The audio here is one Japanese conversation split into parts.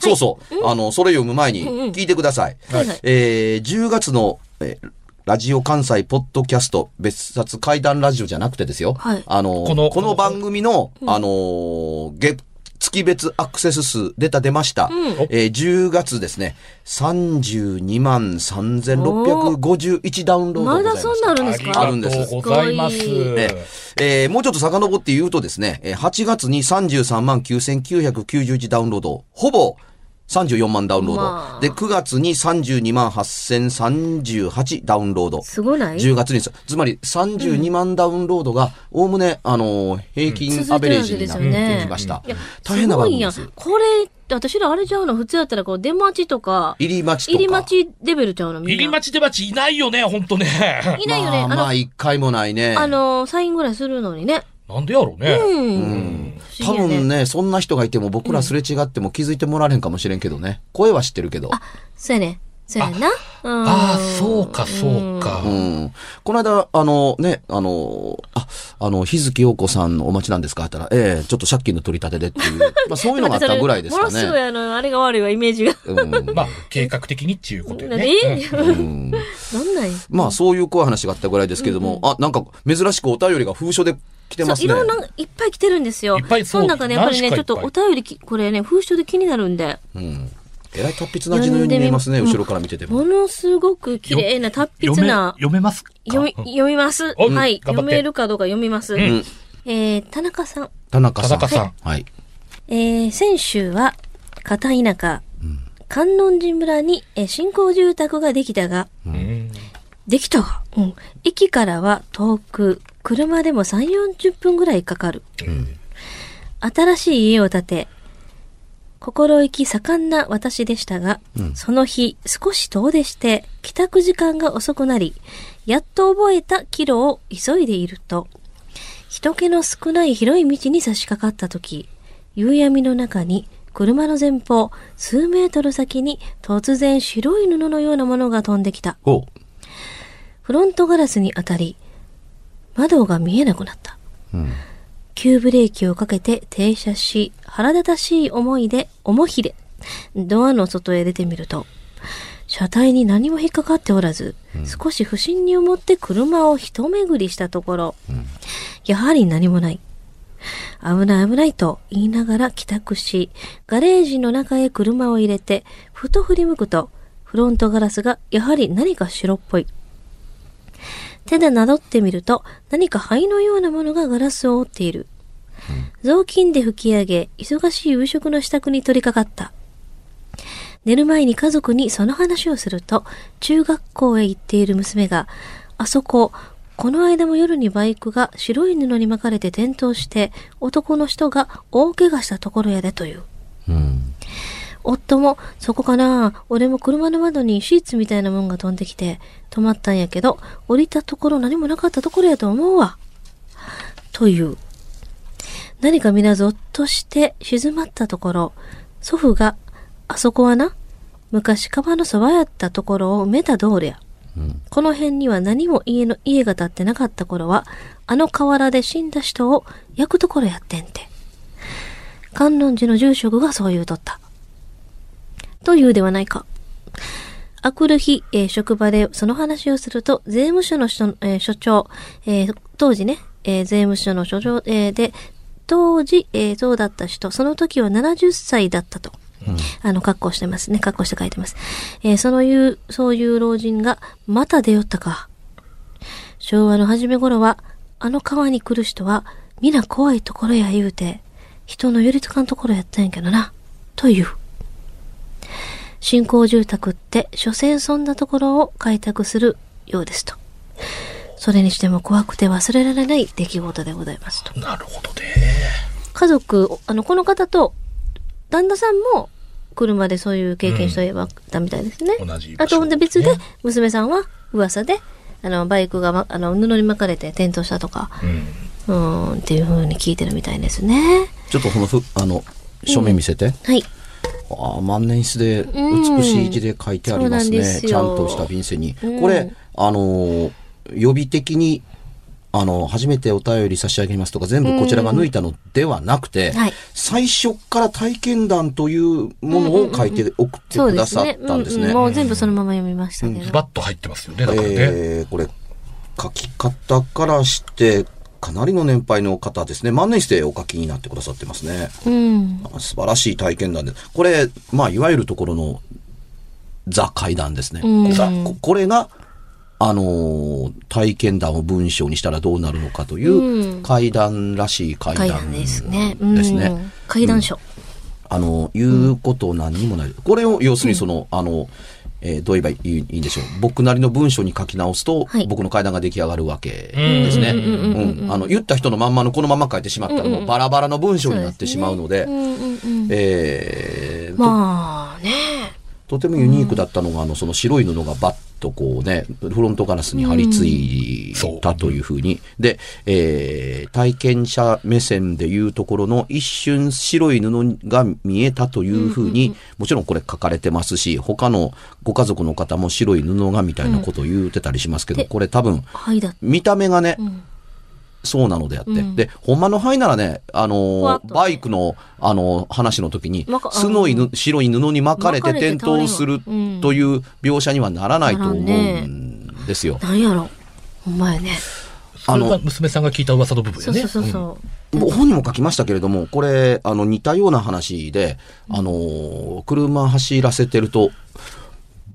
そうそう。あの、それ読む前に聞いてください。はいはい。えー、10月の、えーラジオ関西ポッドキャスト別冊怪談ラジオじゃなくてですよ。はい。あの、このこの番組の、あのー月、月別アクセス数データ出ました。えー10月ですね、32万3651ダウンロードまだございました。そんなあるんですか？あるんですありがとうございます。ええーもうちょっと遡って言うとですね、えー8月に33万9991ダウンロード、ほぼ34万ダウンロード。まあで、9月に32万8038ダウンロード。すごない？10月に、つまり32万ダウンロードが、おおむね、あのー、平均アベレージになってきました。大変な番組です。これ、私らあれちゃうの？普通やったらこう出待ちとか、入り待ちとか。入り待ちレベルちゃうの？入り待ち出待ちいないよね、ほんとね。いないよね。あの、まあ、まあ、一回もないね。あの、サインぐらいするのにね。なんでやろうね。うん。不多分ね、そんな人がいても僕らすれ違っても気づいてもらえへんかもしれんけどね。声は知ってるけど。そうやね。そうやな。うん。ああ、そうか、そうか。うん。この間、あのね、あの、あ、あの、日月陽子さんのお待ちなんですか？って言ったら、ええちょっと借金の取り立てでっていう、まあそういうのがあったぐらいですかものすごいね。あの、あれが悪いわ、イメージが。うん まあ、計画的にっていうことよね。でうんうん なんなんやまあそういう怖い話があったぐらいですけども、あ、なんか珍しくお便りが封書で来てますそう、いね。ろんな、いっぱい来てるんですよ。いっぱいそうの中ね、やっぱりね、ちょっとお便りき、これね、封書で気になるんで。うん。えらい達筆な字のように見えますね、後ろから見てても。ものすごく綺麗な達筆な、読めますか？読み、読みます。おはい。読めるかどうか読みます。んえー、田中さん。田中さん。田中さんはい。えー、先週は、片田舎、観音寺村に、えー新興住宅ができたが、うんできたが、うん。駅からは遠く、車でも3、40分ぐらいかかる。新しい家を建て、心意気盛んな私でしたが、その日少し遠出して帰宅時間が遅くなり、やっと覚えた帰路を急いでいると、人気の少ない広い道に差し掛かった時、夕闇の中に車の前方数メートル先に突然白い布のようなものが飛んできた。おフロントガラスに当たり、窓が見えなくなった。うん。急ブレーキをかけて停車し、腹立たしい思いで、重ひれ、ドアの外へ出てみると、車体に何も引っかかっておらず、少し不審に思って車を一巡りしたところ、やはり何もない。危ない危ないと言いながら帰宅し、ガレージの中へ車を入れて、ふと振り向くと、フロントガラスがやはり何か白っぽい。手でなどってみると、何か灰のようなものがガラスを覆っている。雑巾で拭き上げ、忙しい夕食の支度に取り掛かった。寝る前に家族にその話をすると、中学校へ行っている娘が、あそこ、この間も夜にバイクが白い布に巻かれて転倒して、男の人が大怪我したところやでという。うん。夫も、そこかな俺も車の窓にシーツみたいなもんが飛んできて、止まったんやけど、降りたところ何もなかったところやと思うわ。という。何か皆ぞっとして静まったところ、祖父が、あそこはな、昔川のそばやったところを埋めた道路や。この辺には何も家の、家が建ってなかった頃は、あの河原で死んだ人を焼くところやってんて。観音寺の住職がそう言うとった。というではないか。あくる日、えー職場でその話をすると、税務署の人、えー所長、えー当時ね、えー税務署の所長、えーで、当時、えーそうだった人、その時は70歳だったと。あの、格好してますね。格好して書いてます。えーそのいう、そういう老人が、また出よったか。昭和の初め頃は、あの川に来る人は、皆怖いところや言うて、人の寄りつかんところやったんやけどな、という。新興住宅って、所詮そんなところを開拓するようですと。それにしても怖くて忘れられない出来事でございますと。なるほどね。家族、あの、この方と、旦那さんも、車でそういう経験しといえばったみたいですね。同じ場所あと、で別で、娘さんは噂で、あの、バイクが、ま、あの、布に巻かれて転倒したとか、うん。うーん、っていう風に聞いてるみたいですね。ちょっとこのふ、あの、書面見せて。はい。ああ、万年筆で美しい字で書いてありますね。そうなんちゃんとした便箋に。うんこれ、あのー予備的に、あの、初めてお便り差し上げますとか、全部こちらが抜いたのではなくて、はい最初から体験談というものを書いて送ってくださったんですね。うんうんもう全部そのまま読みましたけど。ズバッと入ってますよね。だからね。えーこれ、書き方からして、かなりの年配の方ですね。万年筆でお書きになってくださってますね。うん。素晴らしい体験談で。これ、まあ、いわゆるところのザ会談ですね。うんザここれが、あのー体験談を文章にしたらどうなるのかというう会談らしい会談階段ですね。うんですね。階段書。あの、言うこと何にもない。これを要するにその、あの、えーどう言えばいいいいんでしょう。僕なりの文章に書き直すと、はい僕の会談が出来上がるわけですね。うん。あの、言った人のまんまのこのまま書いてしまったらもうバラバラの文章になってしまうので、うんうんうん。えーとまあね。とてもユニークだったのが、あの、その白い布がバッとこうね、フロントガラスに貼り付いたというふうに。で、えー体験者目線でいうところの一瞬白い布が見えたというふうに、もちろんこれ書かれてますし、他のご家族の方も白い布がみたいなことを言ってたりしますけど、でこれ多分。見た目がね、んそうなのであって。うんで、ほんまの範囲ならね、あのバイクの、あの話の時に巣の犬、白い布に巻かれて転倒するという描写にはならないと思うんですよ。なんやろ。ほんまやね。それが娘さんが聞いた噂の部分よね。そうそうそうそう。本にも書きましたけれども、これ、あの、似たような話で、あの、車走らせてると、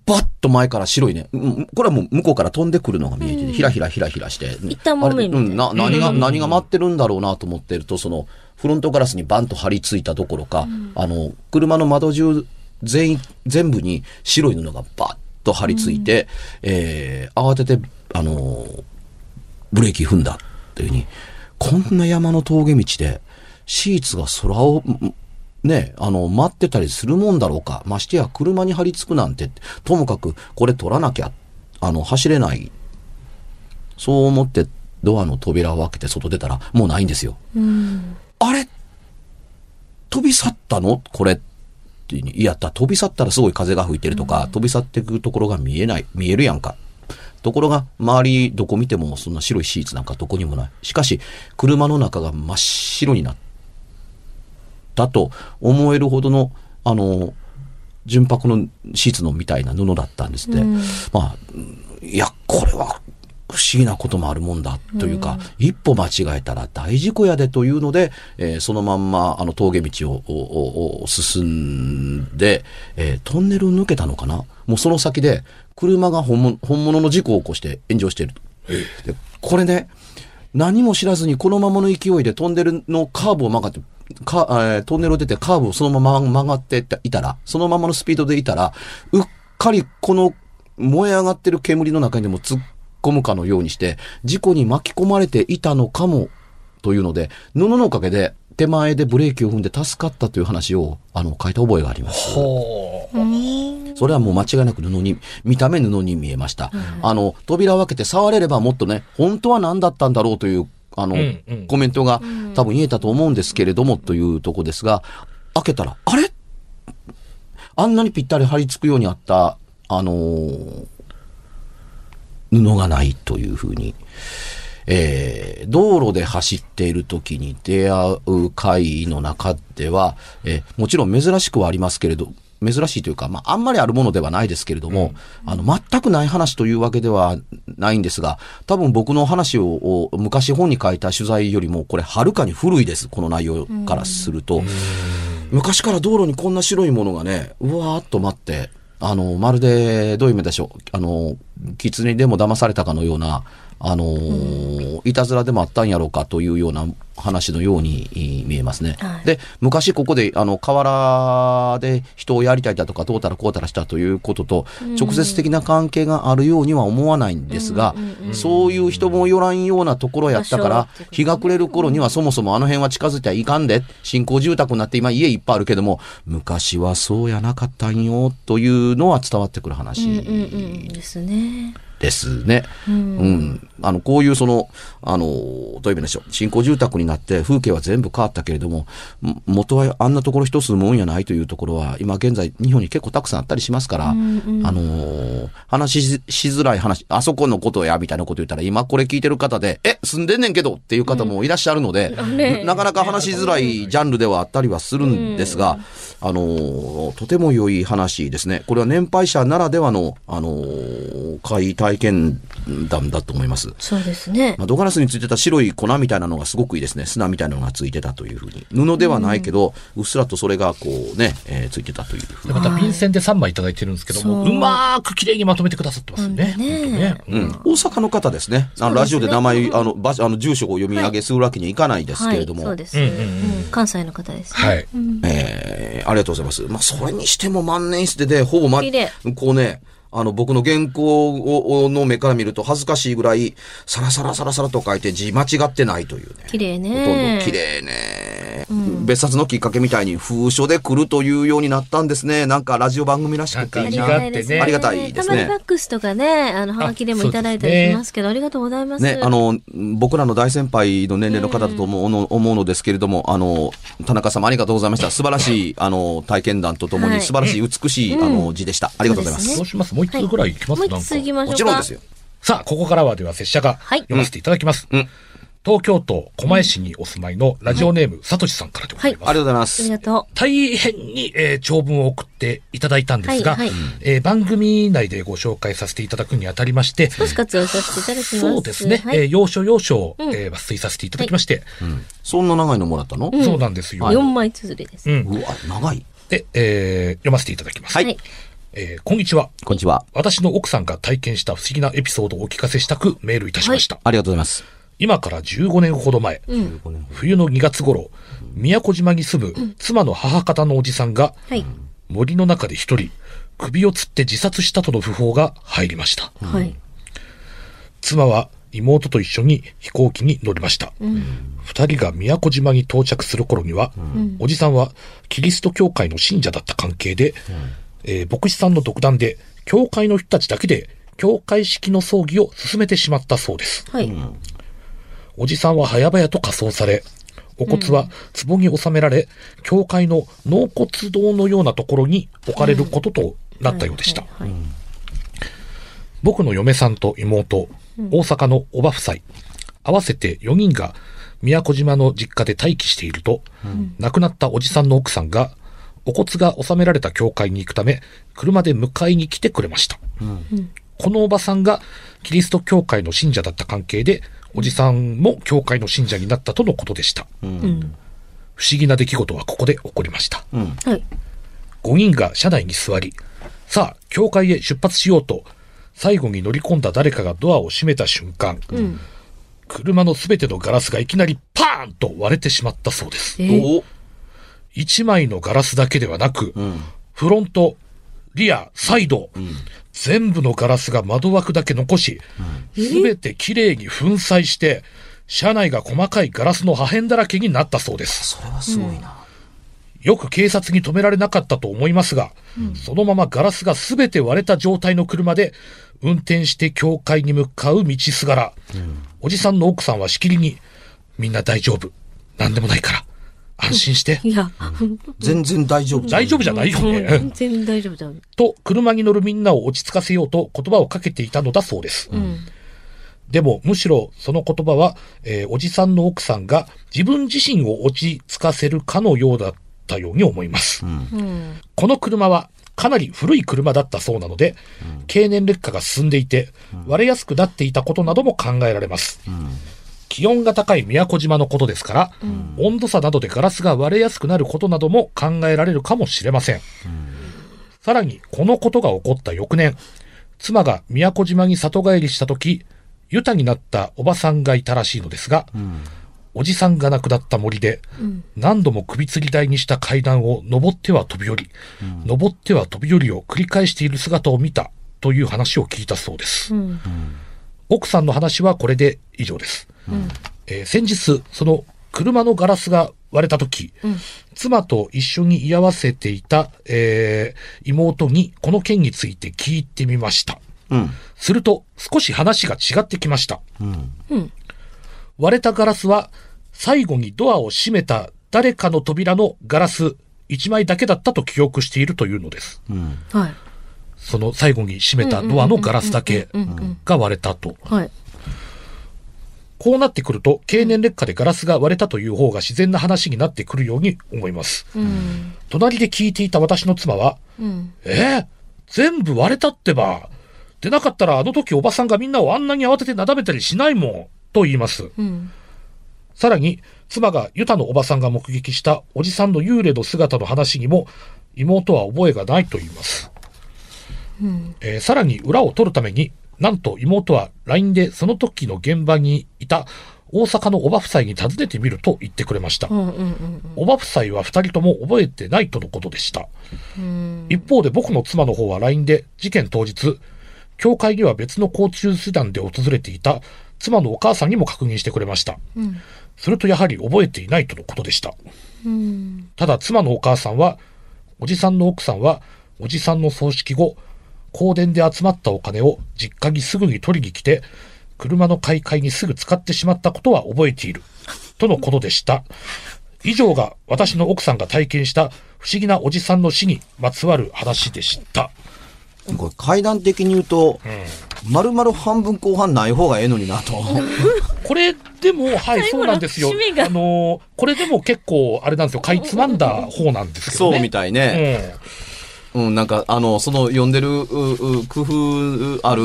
バッと前から白いね。うんこれはもう向こうから飛んでくるのが見えてて、ひらひらひらひらして。一旦もめみな、何が、何が待ってるんだろうなと思ってると、その、フロントガラスにバンと張り付いたどころか、あの、車の窓中全員、全部に白い布がバッと張り付いて、えー、慌てて、あのブレーキ踏んだっていうふうに、こんな山の峠道で、シーツが空を、んね、あの、待ってたりするもんだろうか。ましてや車に張り付くなんて、ともかくこれ取らなきゃ、あの、走れない。そう思ってドアの扉を開けて外出たら、もうないんですよ。うん。あれ飛び去ったの？これっていやった、飛び去ったらすごい風が吹いてるとか、飛び去っていくところが見えない、見えるやんか。ところが、周りどこ見てもそんな白いシーツなんかどこにもない。しかし、車の中が真っ白になったと思えるほどの、あの、純白のシーツのみたいな布だったんですって。うんまあ、いや、これは不思議なこともあるもんだというか、一歩間違えたら大事故やでというので、えーそのまんまあの峠道を進んで、えートンネルを抜けたのかな？もうその先で車が本物本物の事故を起こして炎上していると。でこれね、何も知らずにこのままの勢いでトンネルのカーブを曲がって、かえートンネルを出てカーブをそのまま曲がっていたら、そのままのスピードでいたら、うっかりこの燃え上がってる煙の中にでも突っ込むかのようにして、事故に巻き込まれていたのかも、というので、布のおかげで手前でブレーキを踏んで助かったという話を、あの、書いた覚えがあります。ほう。それはもう間違いなく布に、見た目布に見えました。あの、扉を開けて触れればもっとね、本当は何だったんだろうという、あの、うんうん。コメントが多分言えたと思うんですけれども、というとこですが、開けたら、あれ？あんなにぴったり貼り付くようにあった、あのー布がないというふうに。えー道路で走っている時に出会う会の中では、えーもちろん珍しくはありますけれど、珍しいというか、まあ、あんまりあるものではないですけれども、あの、全くない話というわけではないんですが、多分僕の話をを昔本に書いた取材よりも、これ、はるかに古いです、この内容からすると。昔から道路にこんな白いものがね、うわーっと待って、あの、まるで、どういう意味でしょう。あの、狐にでも騙されたかのような、あのいたずらでもあったんやろうかというような話のようにえー見えますね。はいで、昔ここで、あの、河原で人をやりたいだとか、どうたらこうたらしたということと、直接的な関係があるようには思わないんですが、そういう人も寄らんようなところやったから日が暮れる頃にはそもそもあの辺は近づいてはいかんで、新興住宅になって今家いっぱいあるけども、昔はそうやなかったんよ、というのは伝わってくる話。ですね。ですね。ううんん。あの、こういうその、あの、どういう意味でしょう。新興住宅になって風景は全部変わったけれども、も元はあんなところ一つもんやないというところは、今現在日本に結構たくさんあったりしますから、うんうんあの、話ししづらい話、あそこのことや、みたいなこと言ったら、今これ聞いてる方で、え、住んでんねんけどっていう方もいらっしゃるので、うんねなかなか話しづらいジャンルではあったりはするんですが、あの、とても良い話ですね。これは年配者ならではの、あの、会体験談だと思います。そうですね。窓ガラスについてた白い粉みたいなのがすごくいいですね。砂みたいなのがついてたというふうに。布ではないけど、うっすらとそれがこうね、えーついてたというふうに。でまた便箋で3枚いただいてるんですけども、そううまーく綺麗にまとめてくださってますよね。ねうん、大阪の方ですね。あの、ラジオで名前、あの、場所、あの、住所を読み上げするわけにはいかないですけれども。はい、そうです、うんうんうんうん関西の方です、ね。はい。えーありがとうございます。まあ、それにしても万年筆で、ほぼま、こうね、あの、僕の原稿をの目から見ると恥ずかしいぐらい、サラサラサラサラと書いて字間違ってないというね。綺麗ほとんね。ど綺麗ね、別冊のきっかけみたいに封書で来るというようになったんですね。なんかラジオ番組らしくていいな。なんか違ってねありがたいですねたまにファックスとかね、あの、ハガキでもいただいたりしますけど、ありがとうございます。ね、あの、僕らの大先輩の年齢の方だと思うの,、思うのですけれども、あの、田中様ありがとうございました。素晴らしい、あの、体験談とともに、はい素晴らしい、美しい、あの、字でした。ありがとうございます。どうします？もう一通ぐらいいきます、もう一つ行きましょうか。もちろんですよ。さあ、ここからはでは拙者がはい読ませていただきます。うん東京都狛江市にお住まいのラジオネーム、さとしさんからでございます。ありがとうございまありす。がと大変に、えー長文を送っていただいたんですが、はいはいえー番組内でご紹介させていただくにあたりまして、う。少し活用させていただきます。そうですね、はいえー要所要所、うんえー抜粋させていただきまして、そんな長いのもらったの、そうなんですよ。4枚綴りです。うん。うわ、長い。で、えー読ませていただきます。はいえーこんにちは。こんにちは。私の奥さんが体験した不思議なエピソードをお聞かせしたくメールいたしました。ありがとうございます。今から15年ほど前、うん。冬の2月頃、宮古島に住む妻の母方のおじさんが、はい。森の中で一人、首を吊って自殺したとの訃報が入りました。はい。妻は妹と一緒に飛行機に乗りました。二人が宮古島に到着する頃には、おじさんはキリスト教会の信者だった関係で、えー牧師さんの独断で、教会の人たちだけで、教会式の葬儀を進めてしまったそうです。はい。おじさんは早々と火葬され、お骨は壺に収められ、教会の納骨堂のようなところに置かれることとなったようでした。僕の嫁さんと妹、大阪のおば夫妻、合わせて4人が宮古島の実家で待機していると、亡くなったおじさんの奥さんが、お骨が収められた教会に行くため、車で迎えに来てくれました。このおばさんがキリスト教会の信者だった関係で、おじさんも教会の信者になったとのことでした。うん。不思議な出来事はここで起こりました。はい。5人が車内に座り、さあ、教会へ出発しようと、最後に乗り込んだ誰かがドアを閉めた瞬間、うん。車のすべてのガラスがいきなりパーンと割れてしまったそうです。えーお1枚のガラスだけではなく、フロント、リア、サイド、全部のガラスが窓枠だけ残し、すべてきれいに粉砕して、車内が細かいガラスの破片だらけになったそうです。それはすごいな。よく警察に止められなかったと思いますが、そのままガラスがすべて割れた状態の車で、運転して教会に向かう道すがら、おじさんの奥さんはしきりに、みんな大丈夫。何でもないから。安心して。いや、全然大丈夫大丈夫じゃないよね。全然大丈夫だ。と、車に乗るみんなを落ち着かせようと言葉をかけていたのだそうです。うん。でも、むしろその言葉は、えーおじさんの奥さんが自分自身を落ち着かせるかのようだったように思います。うん。この車はかなり古い車だったそうなので、経年劣化が進んでいて、割れやすくなっていたことなども考えられます。気温が高い宮古島のことですから、温度差などでガラスが割れやすくなることなども考えられるかもしれません。さらに、このことが起こった翌年、妻が宮古島に里帰りした時、ユタになったおばさんがいたらしいのですが、おじさんが亡くなった森で、何度も首吊り台にした階段を登っては飛び降り、登っては飛び降りを繰り返している姿を見たという話を聞いたそうです。うん。奥さんの話はこれで以上です。えー先日、その車のガラスが割れた時、妻と一緒に居合わせていた、えー妹にこの件について聞いてみました。うん。すると少し話が違ってきました。うん。うん。割れたガラスは最後にドアを閉めた誰かの扉のガラス1枚だけだったと記憶しているというのです。うん。はい。その最後に閉めたドアのガラスだけが割れたと。はい。こうなってくると、経年劣化でガラスが割れたという方が自然な話になってくるように思います。うん。隣で聞いていた私の妻は、うん。えー全部割れたってば。でなかったらあの時おばさんがみんなをあんなに慌ててなだめたりしないもん。と言います。うん。さらに、妻がユタのおばさんが目撃したおじさんの幽霊の姿の話にも、妹は覚えがないと言います。うん。えーさらに裏を取るために、なんと妹は LINE でその時の現場にいた大阪のおば夫妻に尋ねてみると言ってくれました。うん。うん。おば夫妻は二人とも覚えてないとのことでした。うん。一方で僕の妻の方は LINE で事件当日、教会には別の交通手段で訪れていた妻のお母さんにも確認してくれました。うん。するとやはり覚えていないとのことでした。うん。ただ妻のお母さんは、おじさんの奥さんは、おじさんの葬式後、香典で集まったお金を実家にすぐに取りに来て、車の買い替えにすぐ使ってしまったことは覚えている。とのことでした。以上が私の奥さんが体験した不思議なおじさんの死にまつわる話でした。これ階段的に言うと、丸々半分後半ない方がええのになと。これでも、はい、そうなんですよあのーこれでも結構、あれなんですよ、かいつまんだ方なんですけどね。そうみたいね。うん、なんか、あの、その読んでる、うう工夫ある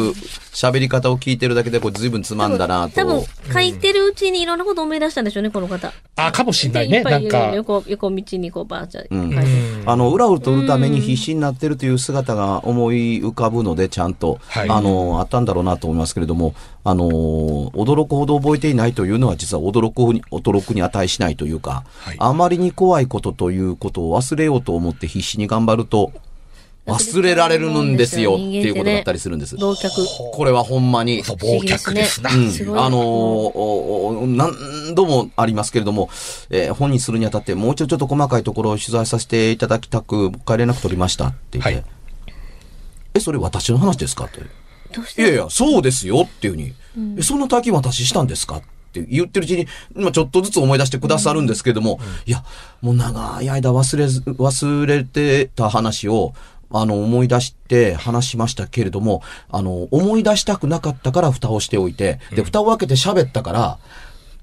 喋り方を聞いてるだけで、これ随分つまんだな多分と。、書いてるうちにいろんなことを思い出したんでしょうね、この方。あ、かもしんないね。っぱないんか、横、横道にこう、バーチャうん書いてあの、裏を取るために必死になってるという姿が思い浮かぶので、ちゃんと、はいあの、あったんだろうなと思いますけれども、あの、驚くほど覚えていないというのは、実は驚くに、驚くに値しないというか、はいあまりに怖いことということを忘れようと思って必死に頑張ると、忘れられるんですよっていうことだったりするんです。忘却。これはほんまに。忘却ですな。うんあのー何度もありますけれども、えー本にするにあたって、もう一度ちょっと細かいところを取材させていただきたく、もう一回連絡取りましたって言って、はいえ、それ私の話ですかって。どうしていやいや、そうですよっていうふうに、えそんな体験私したんですかって言ってるうちに、まあ、ちょっとずつ思い出してくださるんですけれども、いや、もう長い間忘れず、忘れてた話を、あの、思い出して話しましたけれども、あの、思い出したくなかったから蓋をしておいて、で、蓋を開けて喋ったから、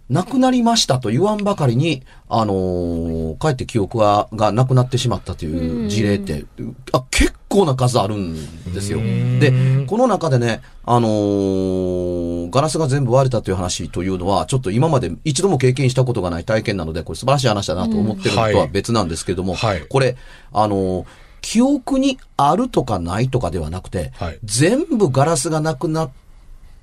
亡くなりましたと言わんばかりに、あのーかえって記憶が、がなくなってしまったという事例って、あ結構な数あるんですよ。で、この中でね、あのーガラスが全部割れたという話というのは、ちょっと今まで一度も経験したことがない体験なので、これ素晴らしい話だなと思ってるのとは別なんですけれども、はい。これ、あのー記憶にあるとかないとかではなくて、はい全部ガラスがなくなっ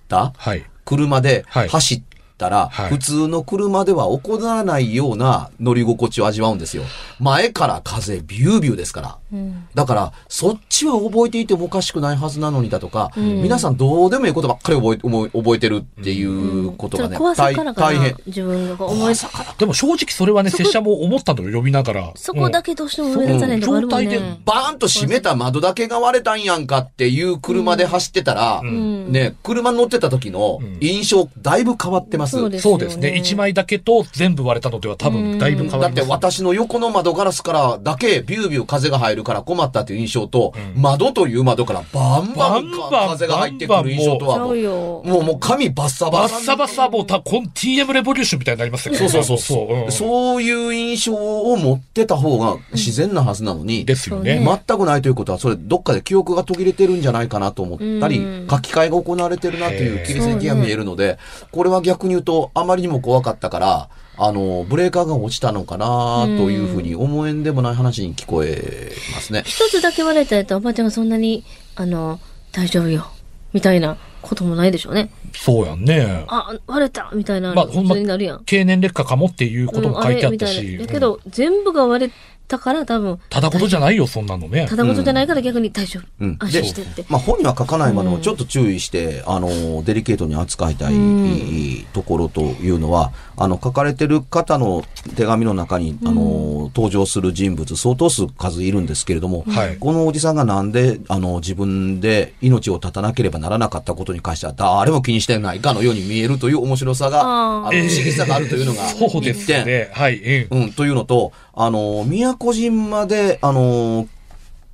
たはい。車ではい走ったら、はい普通の車では起こらないような乗り心地を味わうんですよ。前から風ビュービューですから。うん。だから、そっちは覚えていてもおかしくないはずなのにだとか、皆さんどうでもいいことばっかり覚え覚えてるっていうことがね、怖さからかな大変。自分が思いでも正直それはね、拙者も思ったのよ、読みながら。そこだけどうしても思い出さないるもんうん。状態ね。バーンと閉めた窓だけが割れたんやんかっていう車で走ってたら、ん。ね、車に乗ってた時の印象だいぶ変わってます。そうですそうですね。一枚だけと全部割れたのでは多分だいぶ変わだってります。私の横の窓ガラスからだけビュービュー風が入るから困ったっていう印象と、窓という窓からバンバンバンバン風が入ってくる印象とは。もう。もうもう髪バッサバサ。バッサバサもうた、こん TM レボリューションみたいになりますよそうそうそうそう、ん。そういう印象を持ってた方が自然なはずなのに、ですよね。ね。全くないということは、それどっかで記憶が途切れてるんじゃないかなと思ったり、うん。書き換えが行われてるなという切り抜きが見えるので、これは逆に言うと、あまりにも怖かったから、あの、ブレーカーが落ちたのかなというふうに思えんでもない話に聞こえますね。一つだけ割れたやつおばあちゃんがそんなに、あの、大丈夫よ。みたいなこともないでしょうね。そうやんね。あ、割れたみたいな、まあ、ほんま普通になるやん。、経年劣化かもっていうことも書いてあったし。なだけど、全部が割れたから多分、ただことじゃないよ、そんなのねた。だことじゃないから逆に大丈夫。うん安心してって。まあ、本には書かないまでもうんちょっと注意して、あの、デリケートに扱いたい、うんところというのは、あの、書かれてる方の手紙の中に、あの、登場する人物、相当数数いるんですけれども、はいこのおじさんがなんで、あの、自分で命を絶たなければならなかったことに関しては、誰も気にしてないかのように見えるという面白さが、あの、不思議さがあるというのが、そうです一点。ね。はい。うんうん、というのと、あの、宮古島で、あの、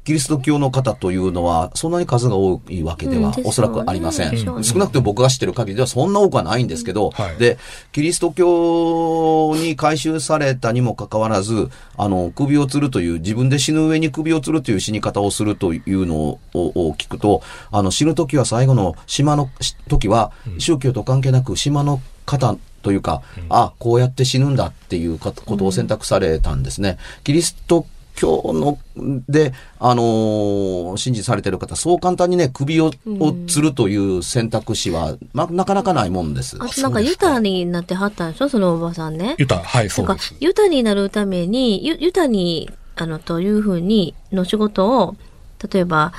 キリスト教の方というのは、そんなに数が多いわけではうんおそらくありません。少なくとも僕が知ってる限りではそんな多くはないんですけど、はい。で、キリスト教に改宗されたにもかかわらず、あの、首を吊るという、自分で死ぬ上に首を吊るという死に方をするというのをを聞くと、あの、死ぬ時は最後の島のし時は、宗教と関係なく島の方というか、あ、こうやって死ぬんだっていうかことを選択されたんですね。キリスト教の、で、あのー信じされてる方、そう簡単にね、首をを吊るという選択肢は、ま、なかなかないもんです。あとなんかユタになってはったんでしょ？そのおばさんね。ユタ、はい、そうです。、ユタになるために、ユユタに、あの、というふうに、の仕事を、例えば、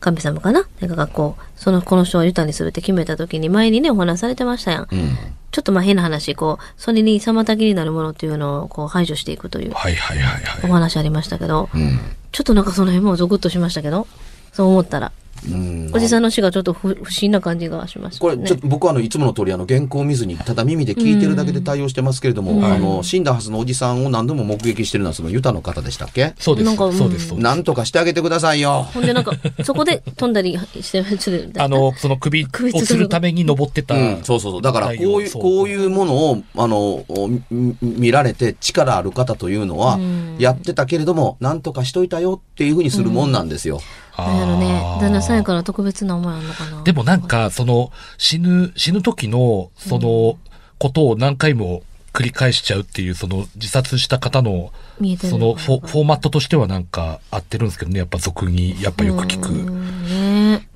神様かな？なんか学校、その、この人をユタにするって決めた時に、前にね、お話しされてましたやん。うん。ちょっとまあ変な話、こう、それに妨げになるものっていうのを、こう、排除していくというはいはいはいおはい。話ありましたけど、うん。ちょっとなんかその辺もゾクッとしましたけど、そう思ったら、うんおじさんの死がちょっと不不思議な感じがしましたね。これ、ちょっと僕はあの、いつもの通りあの、原稿を見ずに、ただ耳で聞いてるだけで対応してますけれども、あの、死んだはずのおじさんを何度も目撃してるのはそのユタの方でしたっけ？そうです。なんかうんそうです。なんとかしてあげてくださいよ。ほんでなんか、そこで飛んだりして、あの、その首を首するために登ってた。うん、そうそうそう。だから、こういう、こういうものを、あの、み見られて力ある方というのはうん、やってたけれども、なんとかしといたよっていうふうにするもんなんですよ。なんやろね旦那さんやから特別な思いあんのかな。でもなんか、その、死ぬ、死ぬ時の、その、ことを何回も繰り返しちゃうっていう、その、自殺した方の、そのフォ、フォーマットとしてはなんか合ってるんですけどね、やっぱ俗に、やっぱよく聞く。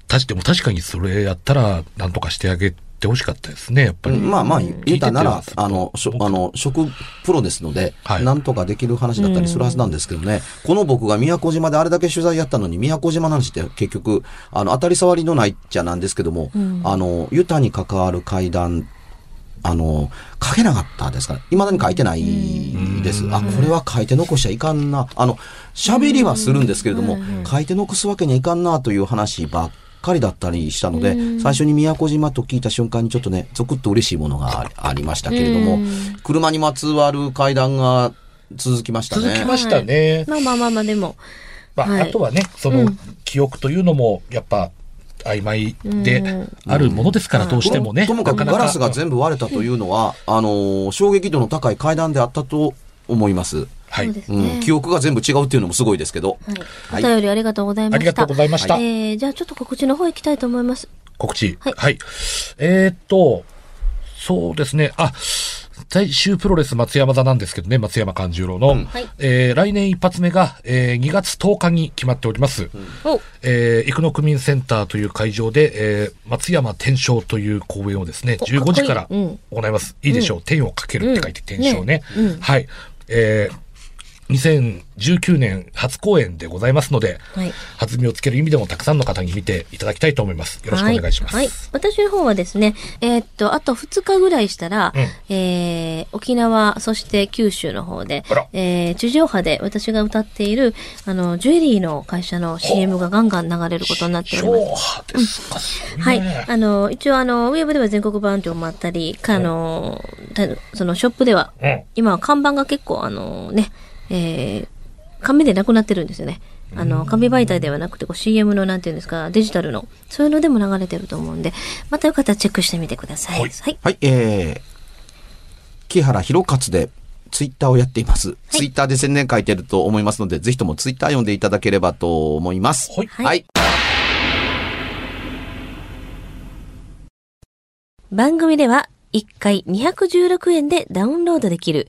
たし、でも確かにそれやったら、なんとかしてあげてほしかったですね、やっぱり。まあまあ、言ったならあの、しょあの、食プロですので、はい。なんとかできる話だったりするはずなんですけどね、この僕が宮古島であれだけ取材やったのに、宮古島の話って結局、あの、当たり障りのないっちゃなんですけども、あの、ユタに関わる会談、あの、書けなかったですから、未だに書いてないです。あ、これは書いて残しちゃいかんな。あの、喋りはするんですけれども、書いて残すわけにはいかんなという話ばっかりだったりしたので、最初に宮古島と聞いた瞬間にちょっとね、ゾクッと嬉しいものがあありましたけれども、車にまつわる会談が続きましたね。続きましたね。まあまあまあまあ、でも、まあ、はい。あとはね、その、記憶というのも、やっぱ、曖昧であるものですから、どうしてもね。ともかくガラスが全部割れたというのは、あのー衝撃度の高い階段であったと思います。はいそう。ん、ね。記憶が全部違うっていうのもすごいですけど。はい。お便りありがとうございました。ありがとうございましたえー、じゃあちょっと告知の方行きたいと思います。告知。ははいい。えーっと、そうですね。あ、在週プロレス松山座なんですけどね、松山勘十郎の。はいえー来年一発目が、えー2月10日に決まっております。おえー、生野区民センターという会場で、えー松山天正という公演をですね、お15時からかっこいいうん行います。いいでしょう。天をかけるって書いて天正ね。うんうんはい。えー2019年初公演でございますので、はい弾みをつける意味でもたくさんの方に見ていただきたいと思います。よろしくお願いします。はい。はい私の方はですね、えーっと、あと2日ぐらいしたら、うんえー、沖縄、そして九州の方でえー、地上波で私が歌っている、あの、ジュエリーの会社の CM がガンガン流れることになっております。超ですか、すごはいね。あの、一応あの、ウェブでは全国版ってもあったり、かあの、たそのショップでは、うん。今は看板が結構あのね、えー、紙でなくなってるんですよね。あの、紙媒体ではなくて、こう CM のなんていうんですか、デジタルの、そういうのでも流れてると思うんで、またよかったらチェックしてみてください。はいはい。はい、えー、木原博勝でツイッターをやっています。ツイッターで宣伝書いてると思いますので、ぜひともツイッター読んでいただければと思います。はいはい。番組では、1回216円でダウンロードできる、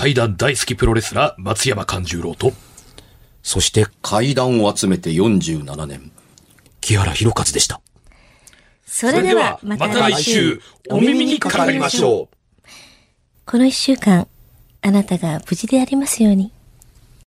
怪談大好きプロレスラー、松山勘十郎と、そして階段を集めて47年、木原博勝でした。それではまた来週、お耳にかかりましょう。う。この一週間、あなたが無事でありますように。